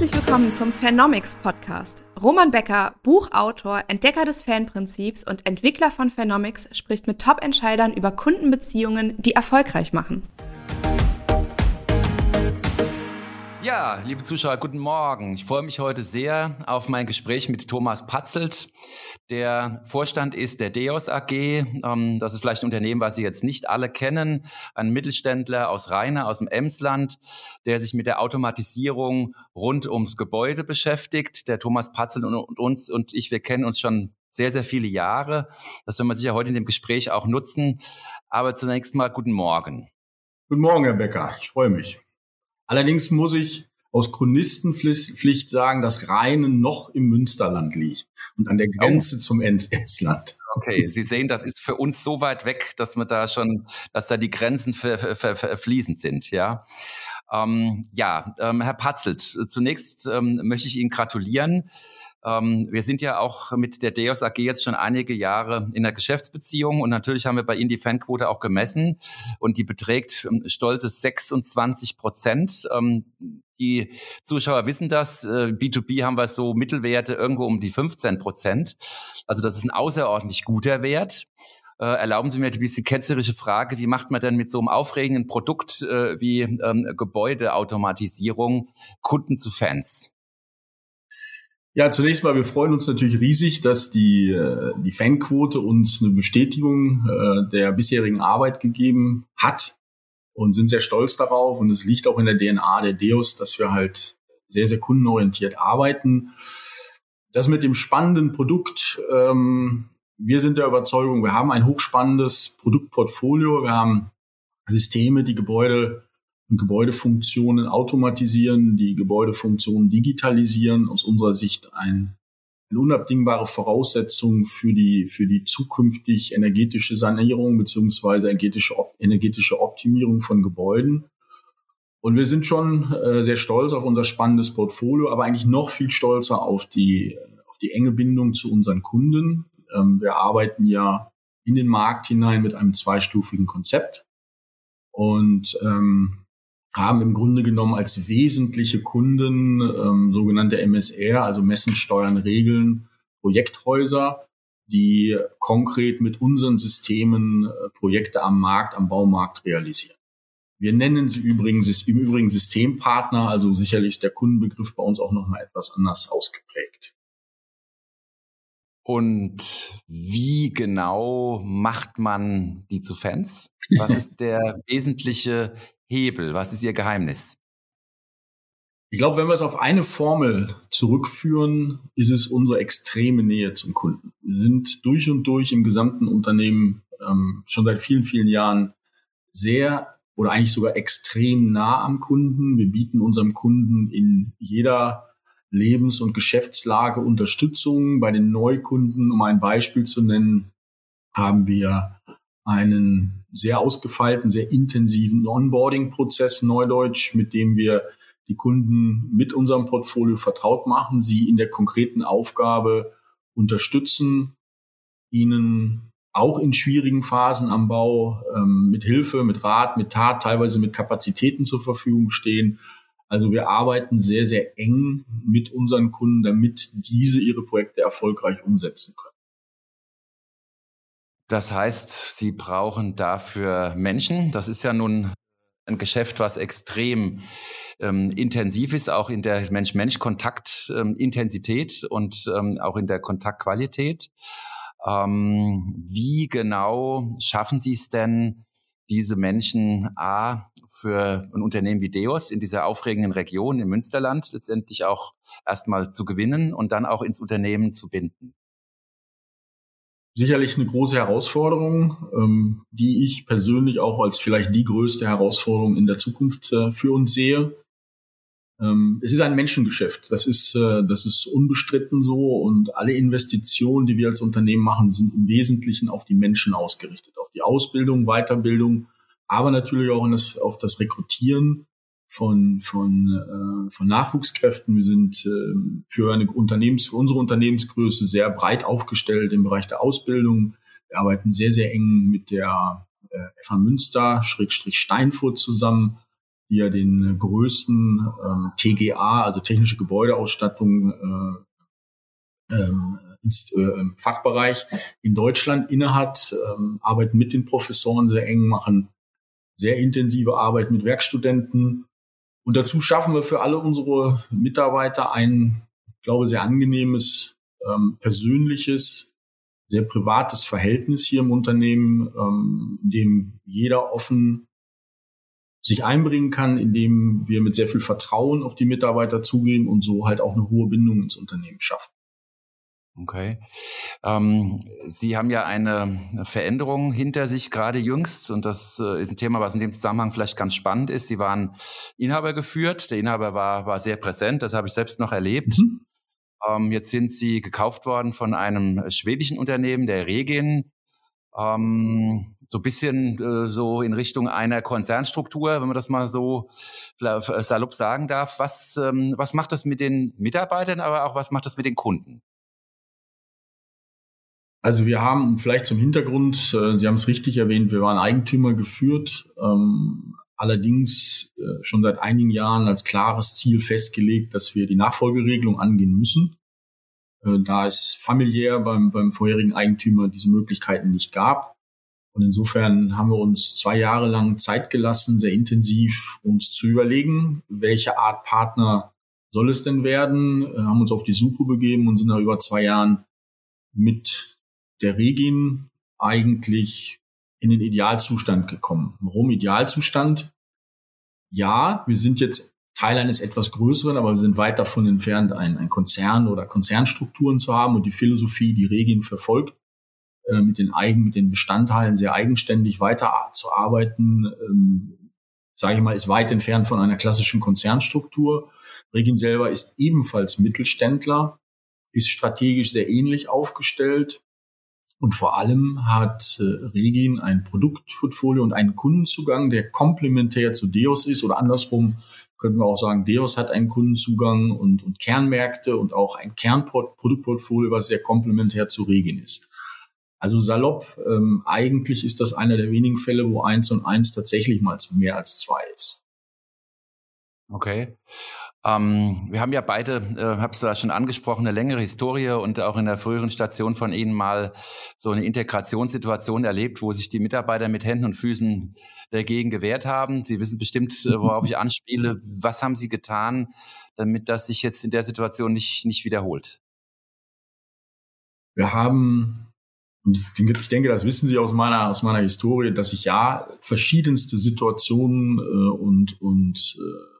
Herzlich willkommen zum Phenomics Podcast. Roman Becker, Buchautor, Entdecker des Fanprinzips und Entwickler von Phenomics, spricht mit Top-Entscheidern über Kundenbeziehungen, die erfolgreich machen. Ja, liebe Zuschauer, guten Morgen. Ich freue mich heute sehr auf mein Gespräch mit Thomas Patzelt, der Vorstand ist der Deos AG. Ähm, das ist vielleicht ein Unternehmen, was Sie jetzt nicht alle kennen. Ein Mittelständler aus Rheine, aus dem Emsland, der sich mit der Automatisierung rund ums Gebäude beschäftigt. Der Thomas Patzelt und uns und ich, wir kennen uns schon sehr, sehr viele Jahre. Das werden wir sicher heute in dem Gespräch auch nutzen. Aber zunächst mal guten Morgen. Guten Morgen, Herr Becker. Ich freue mich. Allerdings muss ich aus Chronistenpflicht sagen, dass Rheinen noch im Münsterland liegt und an der. Grenze oh. zum Emsland. Okay, Sie sehen, das ist für uns so weit weg, dass man da schon, dass da die Grenzen fließend sind, ja. Ähm, ja, ähm, Herr Patzelt, zunächst ähm, möchte ich Ihnen gratulieren. Ähm, wir sind ja auch mit der Deos AG jetzt schon einige Jahre in der Geschäftsbeziehung und natürlich haben wir bei Ihnen die Fanquote auch gemessen und die beträgt ähm, stolze 26 Prozent. Ähm, die Zuschauer wissen das. Äh, B2B haben wir so Mittelwerte irgendwo um die 15 Prozent. Also das ist ein außerordentlich guter Wert. Äh, erlauben Sie mir ein bisschen ketzerische Frage. Wie macht man denn mit so einem aufregenden Produkt äh, wie ähm, Gebäudeautomatisierung Kunden zu Fans? Ja, zunächst mal, wir freuen uns natürlich riesig, dass die, äh, die Fanquote uns eine Bestätigung äh, der bisherigen Arbeit gegeben hat und sind sehr stolz darauf. Und es liegt auch in der DNA der Deus, dass wir halt sehr, sehr kundenorientiert arbeiten. Das mit dem spannenden Produkt, ähm, wir sind der Überzeugung, wir haben ein hochspannendes Produktportfolio. Wir haben Systeme, die Gebäude und Gebäudefunktionen automatisieren, die Gebäudefunktionen digitalisieren. Aus unserer Sicht ein, eine unabdingbare Voraussetzung für die, für die zukünftig energetische Sanierung beziehungsweise energetische, energetische Optimierung von Gebäuden. Und wir sind schon äh, sehr stolz auf unser spannendes Portfolio, aber eigentlich noch viel stolzer auf die, auf die enge Bindung zu unseren Kunden. Ähm, wir arbeiten ja in den Markt hinein mit einem zweistufigen Konzept. Und ähm, haben im Grunde genommen als wesentliche Kunden ähm, sogenannte MSR, also Messen, Steuern, Regeln, Projekthäuser, die konkret mit unseren Systemen äh, Projekte am Markt, am Baumarkt realisieren. Wir nennen sie übrigens im Übrigen Systempartner, also sicherlich ist der Kundenbegriff bei uns auch nochmal etwas anders ausgeprägt. Und wie genau macht man die zu Fans? Was ist der wesentliche Hebel? Was ist Ihr Geheimnis? Ich glaube, wenn wir es auf eine Formel zurückführen, ist es unsere extreme Nähe zum Kunden. Wir sind durch und durch im gesamten Unternehmen ähm, schon seit vielen, vielen Jahren sehr oder eigentlich sogar extrem nah am Kunden. Wir bieten unserem Kunden in jeder Lebens- und Geschäftslage Unterstützung. Bei den Neukunden, um ein Beispiel zu nennen, haben wir einen sehr ausgefeilten, sehr intensiven Onboarding-Prozess, Neudeutsch, mit dem wir die Kunden mit unserem Portfolio vertraut machen, sie in der konkreten Aufgabe unterstützen, ihnen auch in schwierigen Phasen am Bau ähm, mit Hilfe, mit Rat, mit Tat, teilweise mit Kapazitäten zur Verfügung stehen. Also wir arbeiten sehr, sehr eng mit unseren Kunden, damit diese ihre Projekte erfolgreich umsetzen können. Das heißt, Sie brauchen dafür Menschen. Das ist ja nun ein Geschäft, was extrem ähm, intensiv ist, auch in der Mensch-Mensch-Kontakt-Intensität ähm, und ähm, auch in der Kontaktqualität. Ähm, wie genau schaffen Sie es denn, diese Menschen A für ein Unternehmen wie Deos in dieser aufregenden Region im Münsterland letztendlich auch erstmal zu gewinnen und dann auch ins Unternehmen zu binden? Sicherlich eine große Herausforderung, ähm, die ich persönlich auch als vielleicht die größte Herausforderung in der Zukunft äh, für uns sehe. Ähm, es ist ein Menschengeschäft. Das ist, äh, das ist unbestritten so und alle Investitionen, die wir als Unternehmen machen, sind im Wesentlichen auf die Menschen ausgerichtet, auf die Ausbildung, Weiterbildung, aber natürlich auch das, auf das Rekrutieren von, von, äh, von Nachwuchskräften. Wir sind äh, für, eine Unternehmens, für unsere Unternehmensgröße sehr breit aufgestellt im Bereich der Ausbildung. Wir arbeiten sehr, sehr eng mit der äh, FH Münster, Schrägstrich Steinfurt zusammen, die ja den größten ähm, TGA, also technische Gebäudeausstattung, äh, ähm, äh, Fachbereich in Deutschland innehat, ähm, arbeiten mit den Professoren sehr eng, machen sehr intensive Arbeit mit Werkstudenten. Und dazu schaffen wir für alle unsere Mitarbeiter ein, glaube sehr angenehmes, ähm, persönliches, sehr privates Verhältnis hier im Unternehmen, ähm, in dem jeder offen sich einbringen kann, indem wir mit sehr viel Vertrauen auf die Mitarbeiter zugehen und so halt auch eine hohe Bindung ins Unternehmen schaffen. Okay. Ähm, Sie haben ja eine Veränderung hinter sich, gerade jüngst, und das äh, ist ein Thema, was in dem Zusammenhang vielleicht ganz spannend ist. Sie waren Inhaber geführt, der Inhaber war, war sehr präsent, das habe ich selbst noch erlebt. Mhm. Ähm, jetzt sind Sie gekauft worden von einem schwedischen Unternehmen, der Regin. Ähm, so ein bisschen äh, so in Richtung einer Konzernstruktur, wenn man das mal so salopp sagen darf. Was, ähm, was macht das mit den Mitarbeitern, aber auch was macht das mit den Kunden? Also wir haben vielleicht zum Hintergrund, äh, Sie haben es richtig erwähnt, wir waren Eigentümer geführt, ähm, allerdings äh, schon seit einigen Jahren als klares Ziel festgelegt, dass wir die Nachfolgeregelung angehen müssen. Äh, da es familiär beim, beim vorherigen Eigentümer diese Möglichkeiten nicht gab, und insofern haben wir uns zwei Jahre lang Zeit gelassen, sehr intensiv uns zu überlegen, welche Art Partner soll es denn werden, äh, haben uns auf die Suche begeben und sind nach über zwei Jahren mit der Regin eigentlich in den Idealzustand gekommen. Warum Idealzustand? Ja, wir sind jetzt Teil eines etwas größeren, aber wir sind weit davon entfernt, ein, ein Konzern oder Konzernstrukturen zu haben und die Philosophie, die Regin verfolgt, äh, mit den eigen, mit den Bestandteilen sehr eigenständig weiterzuarbeiten, ähm, sage ich mal, ist weit entfernt von einer klassischen Konzernstruktur. Regin selber ist ebenfalls Mittelständler, ist strategisch sehr ähnlich aufgestellt und vor allem hat äh, Regin ein Produktportfolio und einen Kundenzugang, der komplementär zu Deos ist oder andersrum könnten wir auch sagen, Deos hat einen Kundenzugang und, und Kernmärkte und auch ein Kernproduktportfolio, was sehr komplementär zu Regin ist. Also salopp, ähm, eigentlich ist das einer der wenigen Fälle, wo eins und eins tatsächlich mal mehr als zwei ist. Okay. Ähm, wir haben ja beide, äh, hab's da schon angesprochen, eine längere Historie und auch in der früheren Station von Ihnen mal so eine Integrationssituation erlebt, wo sich die Mitarbeiter mit Händen und Füßen dagegen gewehrt haben. Sie wissen bestimmt, äh, worauf ich anspiele. Was haben Sie getan, damit das sich jetzt in der Situation nicht, nicht wiederholt? Wir haben und ich denke, das wissen Sie aus meiner, aus meiner Historie, dass ich ja verschiedenste Situationen äh, und, und äh,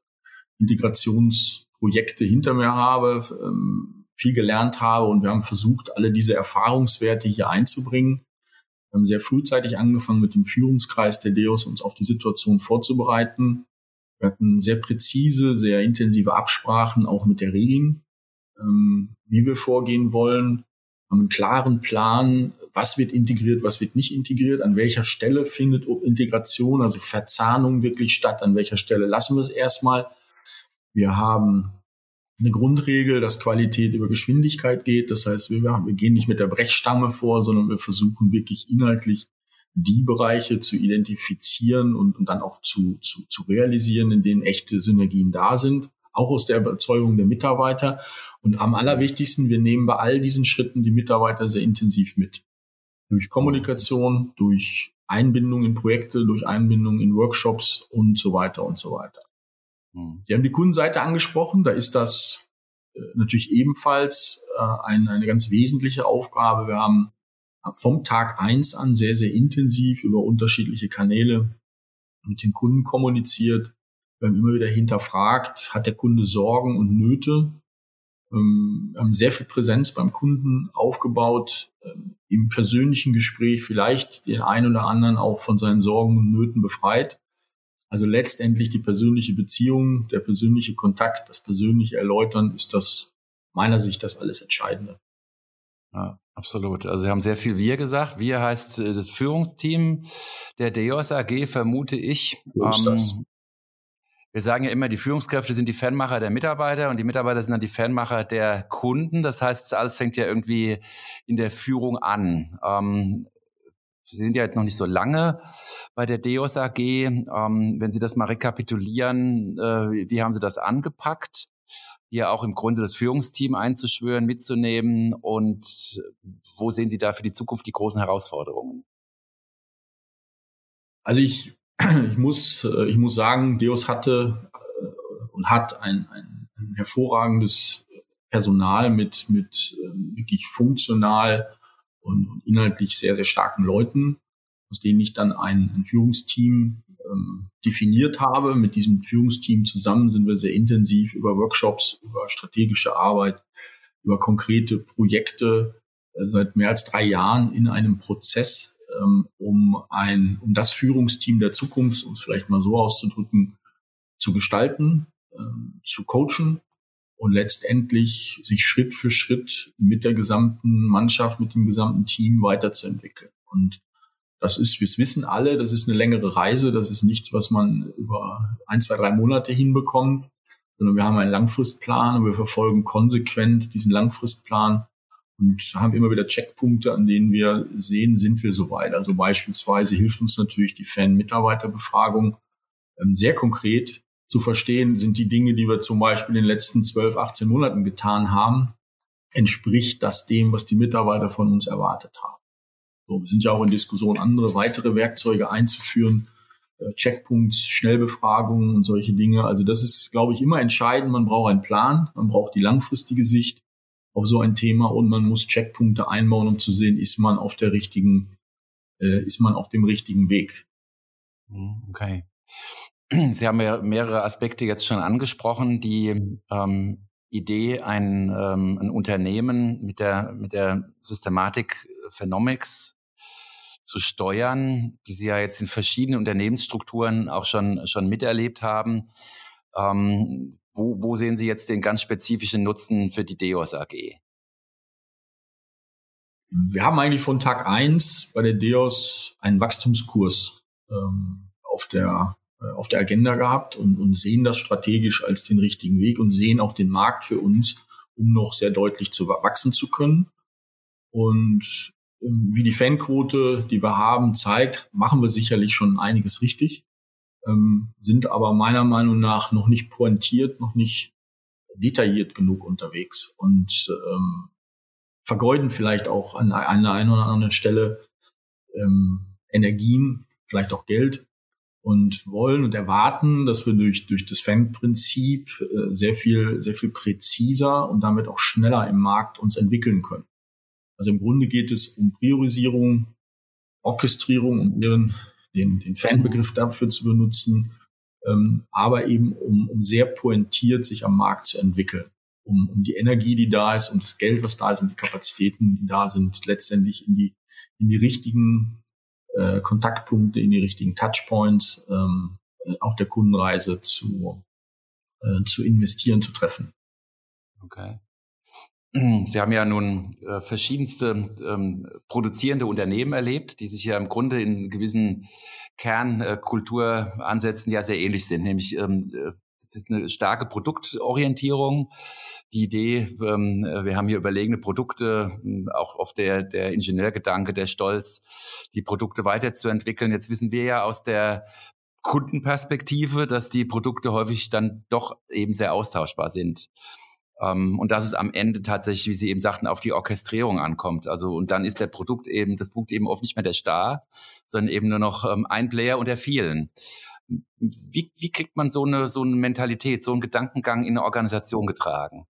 Integrationsprojekte hinter mir habe, ähm, viel gelernt habe und wir haben versucht, alle diese Erfahrungswerte hier einzubringen. Wir haben sehr frühzeitig angefangen, mit dem Führungskreis der DEOS uns auf die Situation vorzubereiten. Wir hatten sehr präzise, sehr intensive Absprachen auch mit der Regin, ähm, wie wir vorgehen wollen haben einen klaren Plan, was wird integriert, was wird nicht integriert, an welcher Stelle findet Integration, also Verzahnung wirklich statt, an welcher Stelle lassen wir es erstmal. Wir haben eine Grundregel, dass Qualität über Geschwindigkeit geht. Das heißt, wir, wir gehen nicht mit der Brechstange vor, sondern wir versuchen wirklich inhaltlich die Bereiche zu identifizieren und, und dann auch zu, zu, zu realisieren, in denen echte Synergien da sind auch aus der Überzeugung der Mitarbeiter. Und am allerwichtigsten, wir nehmen bei all diesen Schritten die Mitarbeiter sehr intensiv mit. Durch Kommunikation, durch Einbindung in Projekte, durch Einbindung in Workshops und so weiter und so weiter. Mhm. Sie haben die Kundenseite angesprochen, da ist das äh, natürlich ebenfalls äh, eine, eine ganz wesentliche Aufgabe. Wir haben vom Tag eins an sehr, sehr intensiv über unterschiedliche Kanäle mit den Kunden kommuniziert. Wir haben immer wieder hinterfragt, hat der Kunde Sorgen und Nöte? Ähm, wir haben sehr viel Präsenz beim Kunden aufgebaut, ähm, im persönlichen Gespräch vielleicht den einen oder anderen auch von seinen Sorgen und Nöten befreit. Also letztendlich die persönliche Beziehung, der persönliche Kontakt, das persönliche Erläutern ist das meiner Sicht das alles Entscheidende. Ja, absolut. Also Sie haben sehr viel Wir gesagt. Wir heißt äh, das Führungsteam der Deos AG, vermute ich. So ist das. Ähm, wir sagen ja immer, die Führungskräfte sind die Fanmacher der Mitarbeiter und die Mitarbeiter sind dann die Fanmacher der Kunden. Das heißt, alles fängt ja irgendwie in der Führung an. Ähm, Sie sind ja jetzt noch nicht so lange bei der Deos AG. Ähm, wenn Sie das mal rekapitulieren, äh, wie haben Sie das angepackt? Hier auch im Grunde das Führungsteam einzuschwören, mitzunehmen und wo sehen Sie da für die Zukunft die großen Herausforderungen? Also ich, ich muss, äh, ich muss sagen, Deos hatte äh, und hat ein, ein, ein hervorragendes Personal mit, mit ähm, wirklich funktional und inhaltlich sehr, sehr starken Leuten, aus denen ich dann ein, ein Führungsteam ähm, definiert habe. Mit diesem Führungsteam zusammen sind wir sehr intensiv über Workshops, über strategische Arbeit, über konkrete Projekte äh, seit mehr als drei Jahren in einem Prozess, ähm, um ein, um das Führungsteam der Zukunft, um es vielleicht mal so auszudrücken, zu gestalten, ähm, zu coachen und letztendlich sich Schritt für Schritt mit der gesamten Mannschaft, mit dem gesamten Team weiterzuentwickeln. Und das ist, wir wissen alle, das ist eine längere Reise, das ist nichts, was man über ein, zwei, drei Monate hinbekommt, sondern wir haben einen Langfristplan und wir verfolgen konsequent diesen Langfristplan und haben immer wieder Checkpunkte, an denen wir sehen, sind wir soweit. Also beispielsweise hilft uns natürlich die Fan-Mitarbeiterbefragung ähm, sehr konkret zu verstehen, sind die Dinge, die wir zum Beispiel in den letzten 12, 18 Monaten getan haben, entspricht das dem, was die Mitarbeiter von uns erwartet haben. So, wir sind ja auch in Diskussion, andere weitere Werkzeuge einzuführen, äh, Checkpoints, Schnellbefragungen und solche Dinge. Also das ist, glaube ich, immer entscheidend. Man braucht einen Plan, man braucht die langfristige Sicht auf so ein Thema und man muss Checkpunkte einbauen, um zu sehen, ist man auf der richtigen, äh, ist man auf dem richtigen Weg. Hm, okay. Sie haben ja mehrere Aspekte jetzt schon angesprochen. Die ähm, Idee, ein, ähm, ein Unternehmen mit der, mit der Systematik Phenomics zu steuern, wie Sie ja jetzt in verschiedenen Unternehmensstrukturen auch schon, schon miterlebt haben. Ähm, wo, wo sehen Sie jetzt den ganz spezifischen Nutzen für die DEOS AG? Wir haben eigentlich von Tag eins bei der DEOS einen Wachstumskurs ähm, auf der äh, auf der Agenda gehabt und, und sehen das strategisch als den richtigen Weg und sehen auch den Markt für uns, um noch sehr deutlich zu wachsen zu können. Und ähm, wie die Fanquote, die wir haben, zeigt, machen wir sicherlich schon einiges richtig, ähm, sind aber meiner Meinung nach noch nicht pointiert, noch nicht detailliert genug unterwegs und ähm, vergeuden vielleicht auch an einer einen oder anderen Stelle ähm, Energien, vielleicht auch Geld, und wollen und erwarten, dass wir durch, durch das Fan-Prinzip äh, sehr viel, sehr viel präziser und damit auch schneller im Markt uns entwickeln können. Also im Grunde geht es um Priorisierung, Orchestrierung, um ihren, den, den Fanbegriff dafür zu benutzen, ähm, aber eben um, um sehr pointiert sich am Markt zu entwickeln. Um, um die Energie, die da ist, um das Geld, was da ist, um die Kapazitäten, die da sind, letztendlich in die, in die richtigen äh, Kontaktpunkte, in die richtigen Touchpoints ähm, auf der Kundenreise zu, äh, zu investieren, zu treffen. Okay. Sie haben ja nun äh, verschiedenste ähm, produzierende Unternehmen erlebt, die sich ja im Grunde in gewissen Kernkulturansätzen äh, ja sehr ähnlich sind, nämlich ähm, äh, es ist eine starke Produktorientierung. Die Idee, ähm, wir haben hier überlegene Produkte, ähm, auch auf der, der Ingenieurgedanke, der Stolz, die Produkte weiterzuentwickeln. Jetzt wissen wir ja aus der Kundenperspektive, dass die Produkte häufig dann doch eben sehr austauschbar sind. Um, ähm, und dass es am Ende tatsächlich, wie Sie eben sagten, auf die Orchestrierung ankommt. Also und dann ist der Produkt eben, das Produkt eben oft nicht mehr der Star, sondern eben nur noch ähm, ein Player unter vielen. Wie, wie kriegt man so eine, so eine Mentalität, so einen Gedankengang in eine Organisation getragen?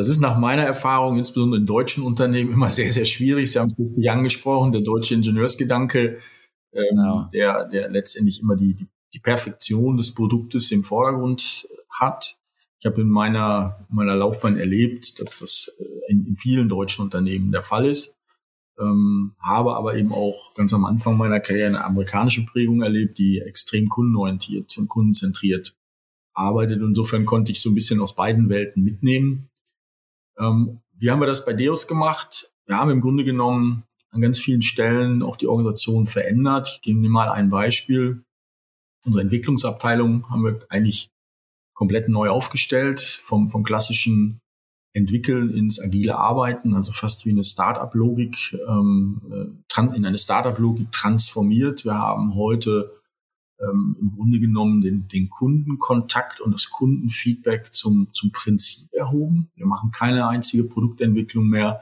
Das ist nach meiner Erfahrung, insbesondere in deutschen Unternehmen, immer sehr, sehr schwierig. Sie haben es richtig angesprochen, der deutsche Ingenieursgedanke, ähm, genau. der, der letztendlich immer die, die, die Perfektion des Produktes im Vordergrund hat. Ich habe in meiner, meiner Laufbahn erlebt, dass das äh, in, in vielen deutschen Unternehmen der Fall ist ähm, habe aber eben auch ganz am Anfang meiner Karriere eine amerikanische Prägung erlebt, die extrem kundenorientiert und kundenzentriert arbeitet. Insofern konnte ich so ein bisschen aus beiden Welten mitnehmen. Ähm, wie haben wir das bei Deus gemacht? Wir haben im Grunde genommen an ganz vielen Stellen auch die Organisation verändert. Ich gebe Ihnen mal ein Beispiel. Unsere Entwicklungsabteilung haben wir eigentlich komplett neu aufgestellt, vom, vom klassischen entwickeln ins agile Arbeiten, also fast wie eine Startup-Logik, ähm, äh, in eine Startup-Logik transformiert. Wir haben heute ähm, im Grunde genommen den, den Kundenkontakt und das Kundenfeedback zum, zum Prinzip erhoben. Wir machen keine einzige Produktentwicklung mehr,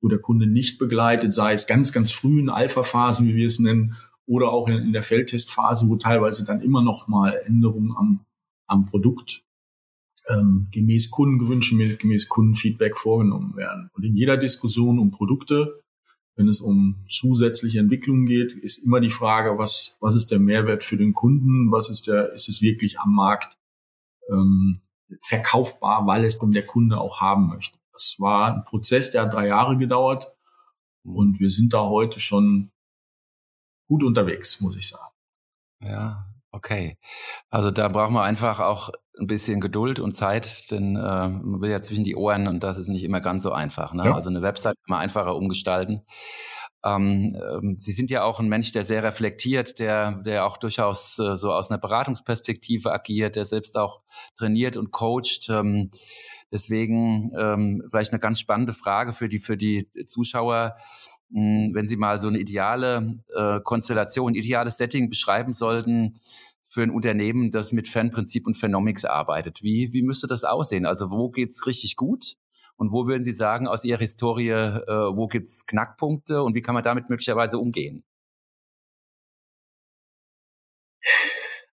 wo der Kunde nicht begleitet, sei es ganz, ganz früh in Alpha-Phasen, wie wir es nennen, oder auch in, in der Feldtestphase, wo teilweise dann immer noch mal Änderungen am, am Produkt ähm, gemäß Kundengewünschen, gemäß Kundenfeedback vorgenommen werden. Und in jeder Diskussion um Produkte, wenn es um zusätzliche Entwicklungen geht, ist immer die Frage, was, was ist der Mehrwert für den Kunden, was ist der, ist es wirklich am Markt ähm, verkaufbar, weil es dann der Kunde auch haben möchte. Das war ein Prozess, der hat drei Jahre gedauert und wir sind da heute schon gut unterwegs, muss ich sagen. Ja, okay. Also da brauchen wir einfach auch ein bisschen Geduld und Zeit, denn äh, man will ja zwischen die Ohren und das ist nicht immer ganz so einfach. Ne? Ja. Also eine Website kann man einfacher umgestalten. Ähm, ähm, Sie sind ja auch ein Mensch, der sehr reflektiert, der, der auch durchaus äh, so aus einer Beratungsperspektive agiert, der selbst auch trainiert und coacht. Ähm, deswegen ähm, vielleicht eine ganz spannende Frage für die, für die Zuschauer. Hm, wenn Sie mal so eine ideale äh, Konstellation, ideales Setting beschreiben sollten, für ein Unternehmen, das mit Fanprinzip und Phenomics arbeitet? Wie, wie müsste das aussehen? Also wo geht's richtig gut? Und wo würden Sie sagen, aus Ihrer Historie, äh, wo gibt's Knackpunkte und wie kann man damit möglicherweise umgehen?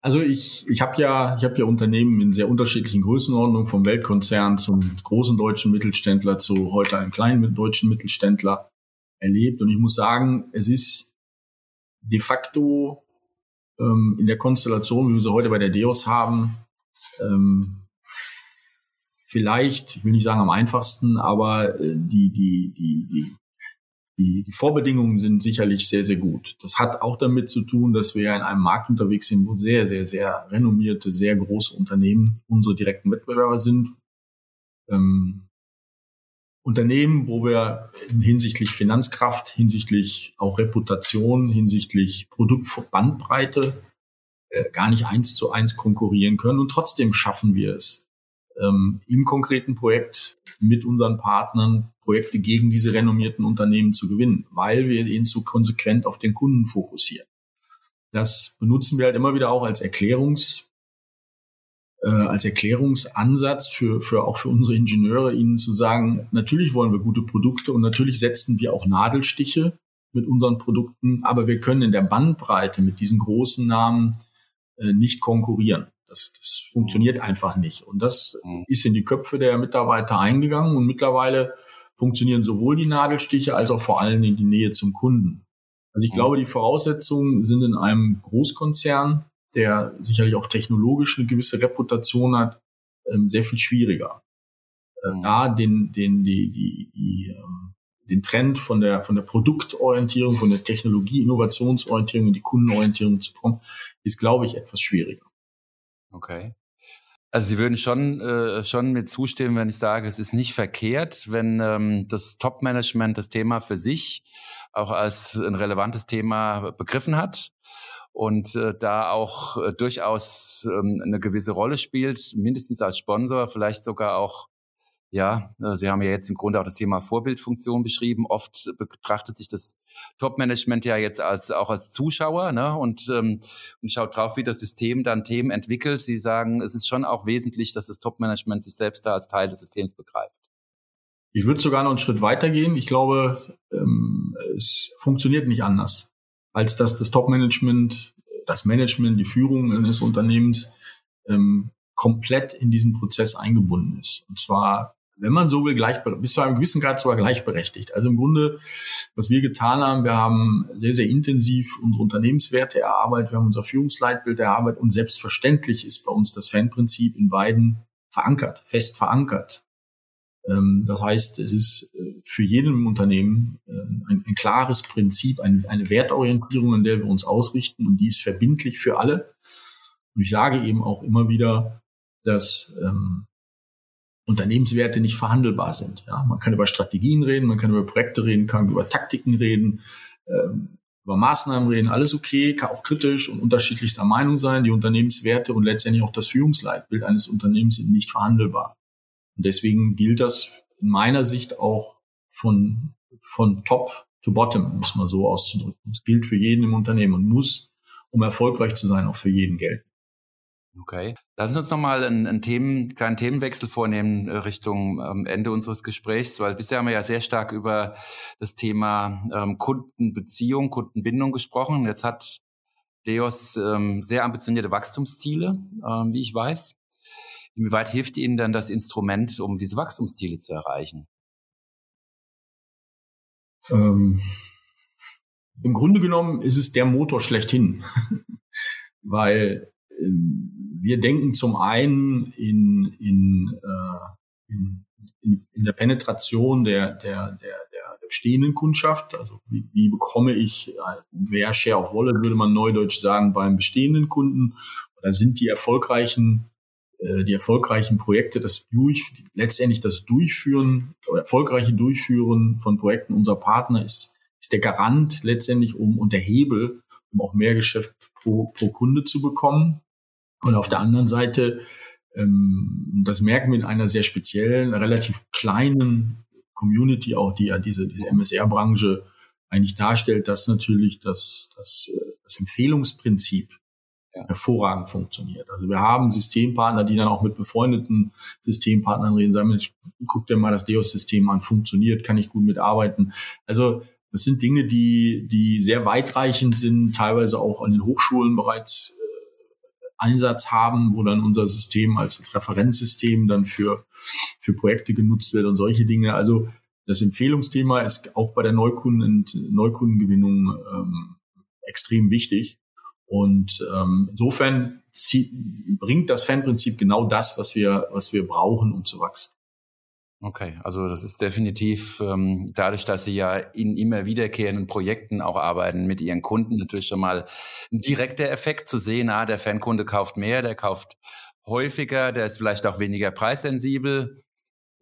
Also ich, ich habe ja, ich habe ja Unternehmen in sehr unterschiedlichen Größenordnungen, vom Weltkonzern zum großen deutschen Mittelständler zu heute einem kleinen deutschen Mittelständler erlebt. Und ich muss sagen, es ist de facto ähm, in der Konstellation, wie wir sie heute bei der Deos haben, ähm, vielleicht, ich will nicht sagen am einfachsten, aber äh, die, die, die, die, die, die Vorbedingungen sind sicherlich sehr, sehr gut. Das hat auch damit zu tun, dass wir in einem Markt unterwegs sind, wo sehr, sehr, sehr renommierte, sehr große Unternehmen unsere direkten Wettbewerber sind. Ähm, Unternehmen, wo wir hinsichtlich Finanzkraft, hinsichtlich auch Reputation, hinsichtlich Produktbandbreite äh, gar nicht eins zu eins konkurrieren können. Und trotzdem schaffen wir es, ähm, im konkreten Projekt mit unseren Partnern Projekte gegen diese renommierten Unternehmen zu gewinnen, weil wir ihn so konsequent auf den Kunden fokussieren. Das benutzen wir halt immer wieder auch als Erklärungs äh, als Erklärungsansatz für, für auch für unsere Ingenieure, ihnen zu sagen, natürlich wollen wir gute Produkte und natürlich setzen wir auch Nadelstiche mit unseren Produkten, aber wir können in der Bandbreite mit diesen großen Namen äh, nicht konkurrieren. Das, das funktioniert einfach nicht. Und das mhm. ist in die Köpfe der Mitarbeiter eingegangen und mittlerweile funktionieren sowohl die Nadelstiche als auch vor allem in die Nähe zum Kunden. Also ich mhm. glaube, die Voraussetzungen sind in einem Großkonzern der sicherlich auch technologisch eine gewisse Reputation hat, ähm, sehr viel schwieriger. Äh, mhm. Da den, den, die, die, die, ähm, den Trend von der, von der Produktorientierung, von der Technologie-Innovationsorientierung in die Kundenorientierung zu kommen, ist, glaube ich, etwas schwieriger. Okay. Also Sie würden schon, äh, schon mit zustimmen, wenn ich sage, es ist nicht verkehrt, wenn ähm, das Top-Management das Thema für sich auch als ein relevantes Thema begriffen hat und äh, da auch äh, durchaus ähm, eine gewisse Rolle spielt, mindestens als Sponsor, vielleicht sogar auch, ja, äh, Sie haben ja jetzt im Grunde auch das Thema Vorbildfunktion beschrieben. Oft betrachtet sich das Top-Management ja jetzt als auch als Zuschauer ne, und, ähm, und schaut drauf, wie das System dann Themen entwickelt. Sie sagen, es ist schon auch wesentlich, dass das Top-Management sich selbst da als Teil des Systems begreift. Ich würde sogar noch einen Schritt weitergehen. Ich glaube, ähm, es funktioniert nicht anders als dass das Top-Management, das Management, die Führung eines Unternehmens ähm, komplett in diesen Prozess eingebunden ist. Und zwar, wenn man so will, gleich, bis zu einem gewissen Grad sogar gleichberechtigt. Also im Grunde, was wir getan haben, wir haben sehr, sehr intensiv unsere Unternehmenswerte erarbeitet, wir haben unser Führungsleitbild erarbeitet und selbstverständlich ist bei uns das Fanprinzip in beiden verankert, fest verankert. Ähm, das heißt, es ist äh, für jeden Unternehmen äh, ein, ein klares Prinzip, eine, eine Wertorientierung, an der wir uns ausrichten und die ist verbindlich für alle. Und ich sage eben auch immer wieder, dass ähm, Unternehmenswerte nicht verhandelbar sind. Ja, man kann über Strategien reden, man kann über Projekte reden, kann über Taktiken reden, ähm, über Maßnahmen reden, alles okay, kann auch kritisch und unterschiedlichster Meinung sein. Die Unternehmenswerte und letztendlich auch das Führungsleitbild eines Unternehmens sind nicht verhandelbar. Und deswegen gilt das in meiner Sicht auch von, von top to bottom, muss man so auszudrücken. Das gilt für jeden im Unternehmen und muss, um erfolgreich zu sein, auch für jeden gelten. Okay. Lassen Sie uns nochmal einen, einen Themen, kleinen Themenwechsel vornehmen äh, Richtung ähm, Ende unseres Gesprächs, weil bisher haben wir ja sehr stark über das Thema ähm, Kundenbeziehung, Kundenbindung gesprochen. Jetzt hat Deos ähm, sehr ambitionierte Wachstumsziele, ähm, wie ich weiß. Inwieweit hilft Ihnen denn das Instrument, um diese Wachstumsziele zu erreichen? Ähm, Im Grunde genommen ist es der Motor schlechthin, weil ähm, wir denken zum einen in, in, äh, in, in, der Penetration der, der, der, der bestehenden Kundschaft. Also wie, wie bekomme ich äh, mehr Share of Wallet, würde man neudeutsch sagen, beim bestehenden Kunden? Oder sind die erfolgreichen die erfolgreichen Projekte, das durch, letztendlich das Durchführen erfolgreiche Durchführen von Projekten unserer Partner ist, ist der Garant letztendlich um und der Hebel, um auch mehr Geschäft pro, pro Kunde zu bekommen. Und auf der anderen Seite, ähm, das merken wir in einer sehr speziellen, relativ kleinen Community auch, die ja diese, diese MSR-Branche eigentlich darstellt, dass natürlich das, das, äh, das Empfehlungsprinzip hervorragend funktioniert. Also wir haben Systempartner, die dann auch mit befreundeten Systempartnern reden, sagen, guck dir mal das Deos-System an, funktioniert, kann ich gut mitarbeiten. Also das sind Dinge, die, die sehr weitreichend sind, teilweise auch an den Hochschulen bereits äh, Einsatz haben, wo dann unser System als, als Referenzsystem dann für, für Projekte genutzt wird und solche Dinge. Also das Empfehlungsthema ist auch bei der Neukunden Neukundengewinnung ähm, extrem wichtig. Und ähm, insofern bringt das Fanprinzip genau das, was wir, was wir brauchen, um zu wachsen. Okay, also das ist definitiv ähm, dadurch, dass Sie ja in immer wiederkehrenden Projekten auch arbeiten mit Ihren Kunden, natürlich schon mal ein direkter Effekt zu sehen, ah, der Fankunde kauft mehr, der kauft häufiger, der ist vielleicht auch weniger preissensibel.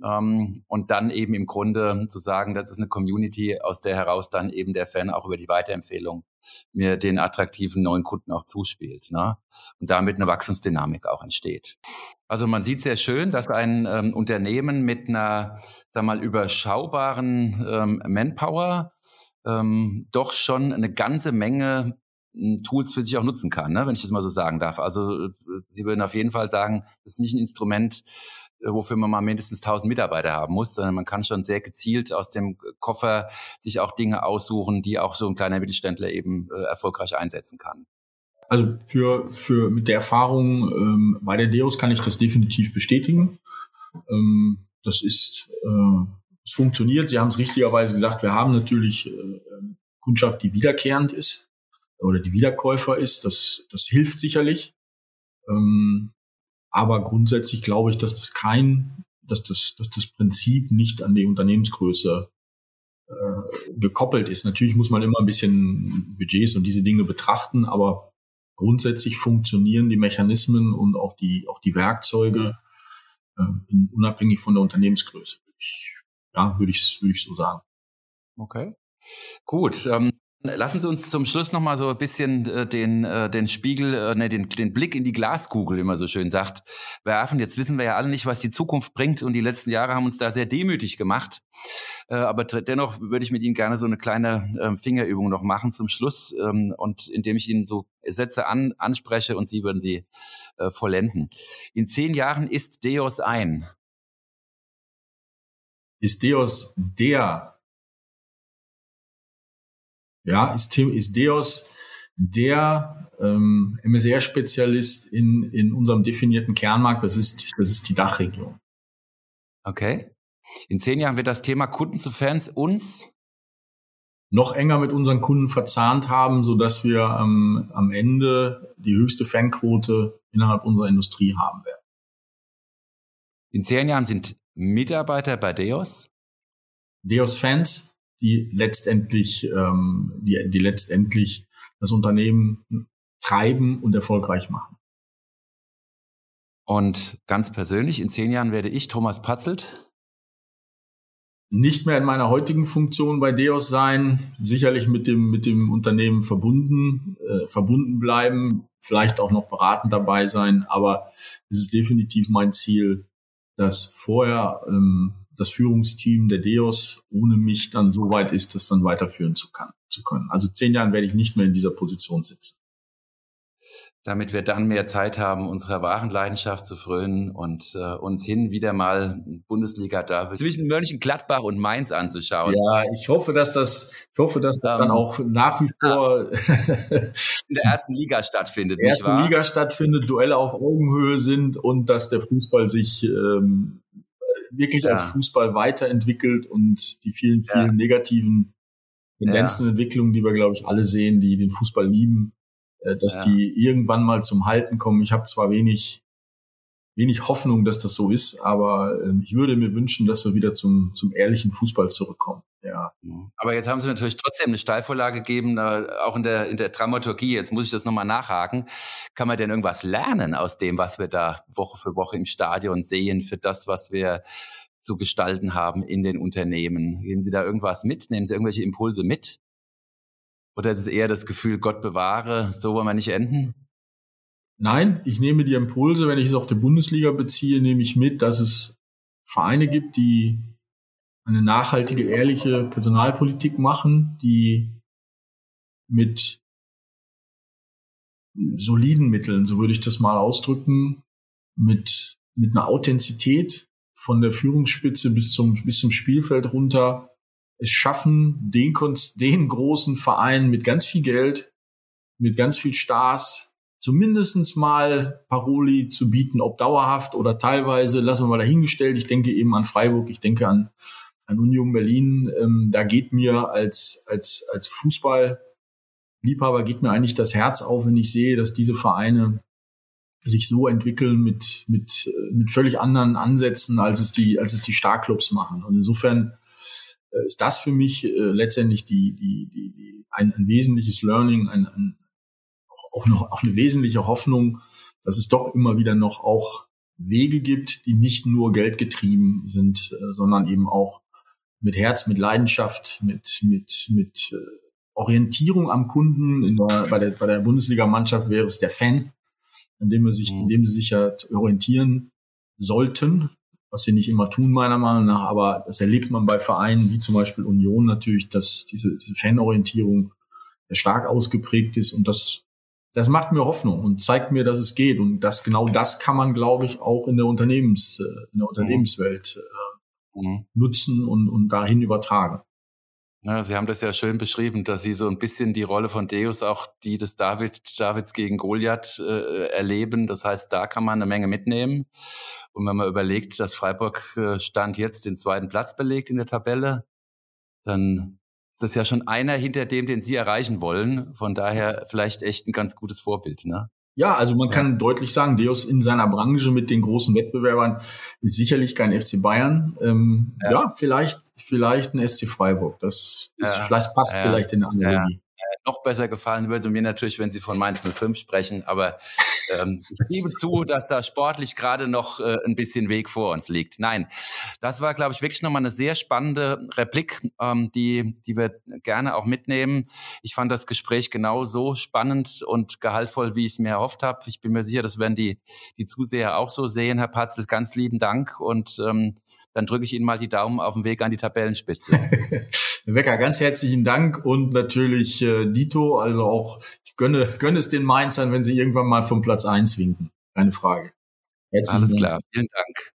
Ähm, und dann eben im Grunde zu sagen, das ist eine Community, aus der heraus dann eben der Fan auch über die Weiterempfehlung mir den attraktiven neuen Kunden auch zuspielt. Ne? Und damit eine Wachstumsdynamik auch entsteht. Also man sieht sehr schön, dass ein ähm, Unternehmen mit einer, sag mal, überschaubaren ähm, Manpower ähm, doch schon eine ganze Menge hm, Tools für sich auch nutzen kann, ne? wenn ich das mal so sagen darf. Also äh, Sie würden auf jeden Fall sagen, das ist nicht ein Instrument, wofür man mal mindestens 1000 Mitarbeiter haben muss, sondern man kann schon sehr gezielt aus dem Koffer sich auch Dinge aussuchen, die auch so ein kleiner Mittelständler eben äh, erfolgreich einsetzen kann. Also für, für mit der Erfahrung ähm, bei der Deos kann ich das definitiv bestätigen. Ähm, das ist, äh, es funktioniert. Sie haben es richtigerweise gesagt, wir haben natürlich äh, Kundschaft, die wiederkehrend ist oder die Wiederkäufer ist. Das, das hilft sicherlich. Ähm, aber grundsätzlich glaube ich, dass das kein, dass das, dass das Prinzip nicht an die Unternehmensgröße äh, gekoppelt ist. Natürlich muss man immer ein bisschen Budgets und diese Dinge betrachten, aber grundsätzlich funktionieren die Mechanismen und auch die, auch die Werkzeuge äh, unabhängig von der Unternehmensgröße. Ich, ja, würde ich, würde ich so sagen. Okay. Gut. Ähm, Lassen Sie uns zum Schluss noch mal so ein bisschen äh, den, äh, den Spiegel, äh, ne, den, den Blick in die Glaskugel, wie man so schön sagt, werfen. Jetzt wissen wir ja alle nicht, was die Zukunft bringt und die letzten Jahre haben uns da sehr demütig gemacht. Äh, aber dennoch würde ich mit Ihnen gerne so eine kleine äh, Fingerübung noch machen zum Schluss ähm, und indem ich Ihnen so Sätze an, anspreche und Sie würden sie äh, vollenden. In zehn Jahren ist Deos ein. Ist Deos der ja, ist, ist Deos der ähm, MSR-Spezialist in, in unserem definierten Kernmarkt, das ist, das ist die Dachregion. Okay. In zehn Jahren wird das Thema Kunden zu Fans uns noch enger mit unseren Kunden verzahnt haben, so dass wir ähm, am Ende die höchste Fanquote innerhalb unserer Industrie haben werden. In zehn Jahren sind Mitarbeiter bei Deos? Deos Fans die letztendlich, ähm, die, die letztendlich das Unternehmen treiben und erfolgreich machen. Und ganz persönlich, in zehn Jahren werde ich Thomas Patzelt nicht mehr in meiner heutigen Funktion bei Deos sein, sicherlich mit dem, mit dem Unternehmen verbunden, äh, verbunden bleiben, vielleicht auch noch beratend dabei sein, aber es ist definitiv mein Ziel, das vorher ähm, das Führungsteam der Deos ohne mich dann so weit ist, das dann weiterführen zu, kann, zu können. Also zehn Jahren werde ich nicht mehr in dieser Position sitzen damit wir dann mehr Zeit haben, unserer wahren Leidenschaft zu frönen und äh, uns hin wieder mal Bundesliga da zwischen Mönchengladbach und Mainz anzuschauen. Ja, ich hoffe, dass das, ich hoffe, dass das um, dann ähm, auch nach wie vor in der ersten Liga stattfindet. In der ersten wahr? Liga stattfindet, Duelle auf Augenhöhe sind und dass der Fußball sich ähm, wirklich ja. als Fußball weiterentwickelt und die vielen, vielen ja. negativen Tendenzen ja. und Entwicklungen, die wir, glaube ich, alle sehen, die den Fußball lieben, äh, dass die irgendwann mal zum Halten kommen. Ich habe zwar wenig, wenig Hoffnung, dass das so ist, aber äh, ich würde mir wünschen, dass wir wieder zum, zum ehrlichen Fußball zurückkommen. Ja. Mhm. Aber jetzt haben Sie natürlich trotzdem eine Steilvorlage gegeben, äh, auch in der, in der Dramaturgie. Jetzt muss ich das nochmal nachhaken. Kann man denn irgendwas lernen aus dem, was wir da Woche für Woche im Stadion sehen, für das, was wir zu gestalten haben in den Unternehmen? Geben Sie da irgendwas mit? Nehmen Sie irgendwelche Impulse mit? Oder ist es eher das Gefühl, Gott bewahre, so wollen wir nicht enden? Nein, ich nehme die Impulse, wenn ich es auf die Bundesliga beziehe, nehme ich mit, dass es Vereine gibt, die eine nachhaltige, ehrliche Personalpolitik machen, die mit soliden Mitteln, so würde ich das mal ausdrücken, mit, mit einer Authentizität von der Führungsspitze bis zum, bis zum Spielfeld runter es schaffen, den, den großen Verein mit ganz viel Geld, mit ganz viel Stars, zumindestens mal Paroli zu bieten, ob dauerhaft oder teilweise, lassen wir mal dahingestellt. Ich denke eben an Freiburg, ich denke an, an Union Berlin. Ähm, da geht mir als, als, als Fußballliebhaber geht mir eigentlich das Herz auf, wenn ich sehe, dass diese Vereine sich so entwickeln mit, mit, mit völlig anderen Ansätzen, als es die, als es die Starclubs machen. Und insofern äh, ist das für mich äh, letztendlich die, die, die, die ein, ein wesentliches Learning, ein, ein, auch, noch, auch eine wesentliche Hoffnung, dass es doch immer wieder noch auch Wege gibt, die nicht nur geldgetrieben sind, äh, sondern eben auch mit Herz, mit Leidenschaft, mit, mit, mit äh, Orientierung am Kunden. In der, bei, der, bei der Bundesliga-Mannschaft wäre es der Fan, an dem, wir sich, mhm. in dem sie sich halt orientieren sollten was sie nicht immer tun, meiner Meinung nach, aber das erlebt man bei Vereinen wie zum Beispiel Union natürlich, dass diese, diese Fanorientierung stark ausgeprägt ist und das, das macht mir Hoffnung und zeigt mir, dass es geht und das genau das kann man, glaube ich, auch in der Unternehmens, äh, in der Unternehmenswelt äh, mhm. nutzen und, und dahin übertragen. Ja, Sie haben das ja schön beschrieben, dass Sie so ein bisschen die Rolle von Deus, auch die des David, Davids gegen Goliath äh, erleben. Das heißt, da kann man eine Menge mitnehmen. Und wenn man überlegt, dass Freiburg äh, Stand jetzt den zweiten Platz belegt in der Tabelle, dann ist das ja schon einer hinter dem, den Sie erreichen wollen. Von daher vielleicht echt ein ganz gutes Vorbild, ne? Ja, also man ja. kann deutlich sagen, Deus in seiner Branche mit den großen Wettbewerbern ist sicherlich kein FC Bayern. Ähm, ja. ja. vielleicht, vielleicht ein SC Freiburg. Das, das ja. vielleicht passt vielleicht in eine Analogie noch besser gefallen würde mir natürlich, wenn Sie von Mainz 05 sprechen, aber ähm, ich gebe zu, dass da sportlich gerade noch äh, ein bisschen Weg vor uns liegt. Nein, das war, glaube ich, wirklich nochmal eine sehr spannende Replik, ähm, die, die wir gerne auch mitnehmen. Ich fand das Gespräch genau so spannend und gehaltvoll, wie ich es mir erhofft habe. Ich bin mir sicher, das werden die, die Zuseher auch so sehen. Herr Patzel, ganz lieben Dank und ähm, dann drücke ich Ihnen mal die Daumen auf dem Weg an die Tabellenspitze. Wecker, ganz herzlichen Dank und natürlich äh, Dito, also auch ich gönne, gönne es den Mainzern, wenn sie irgendwann mal vom Platz eins winken. Keine Frage. Herzlichen Alles Dank. klar, vielen Dank.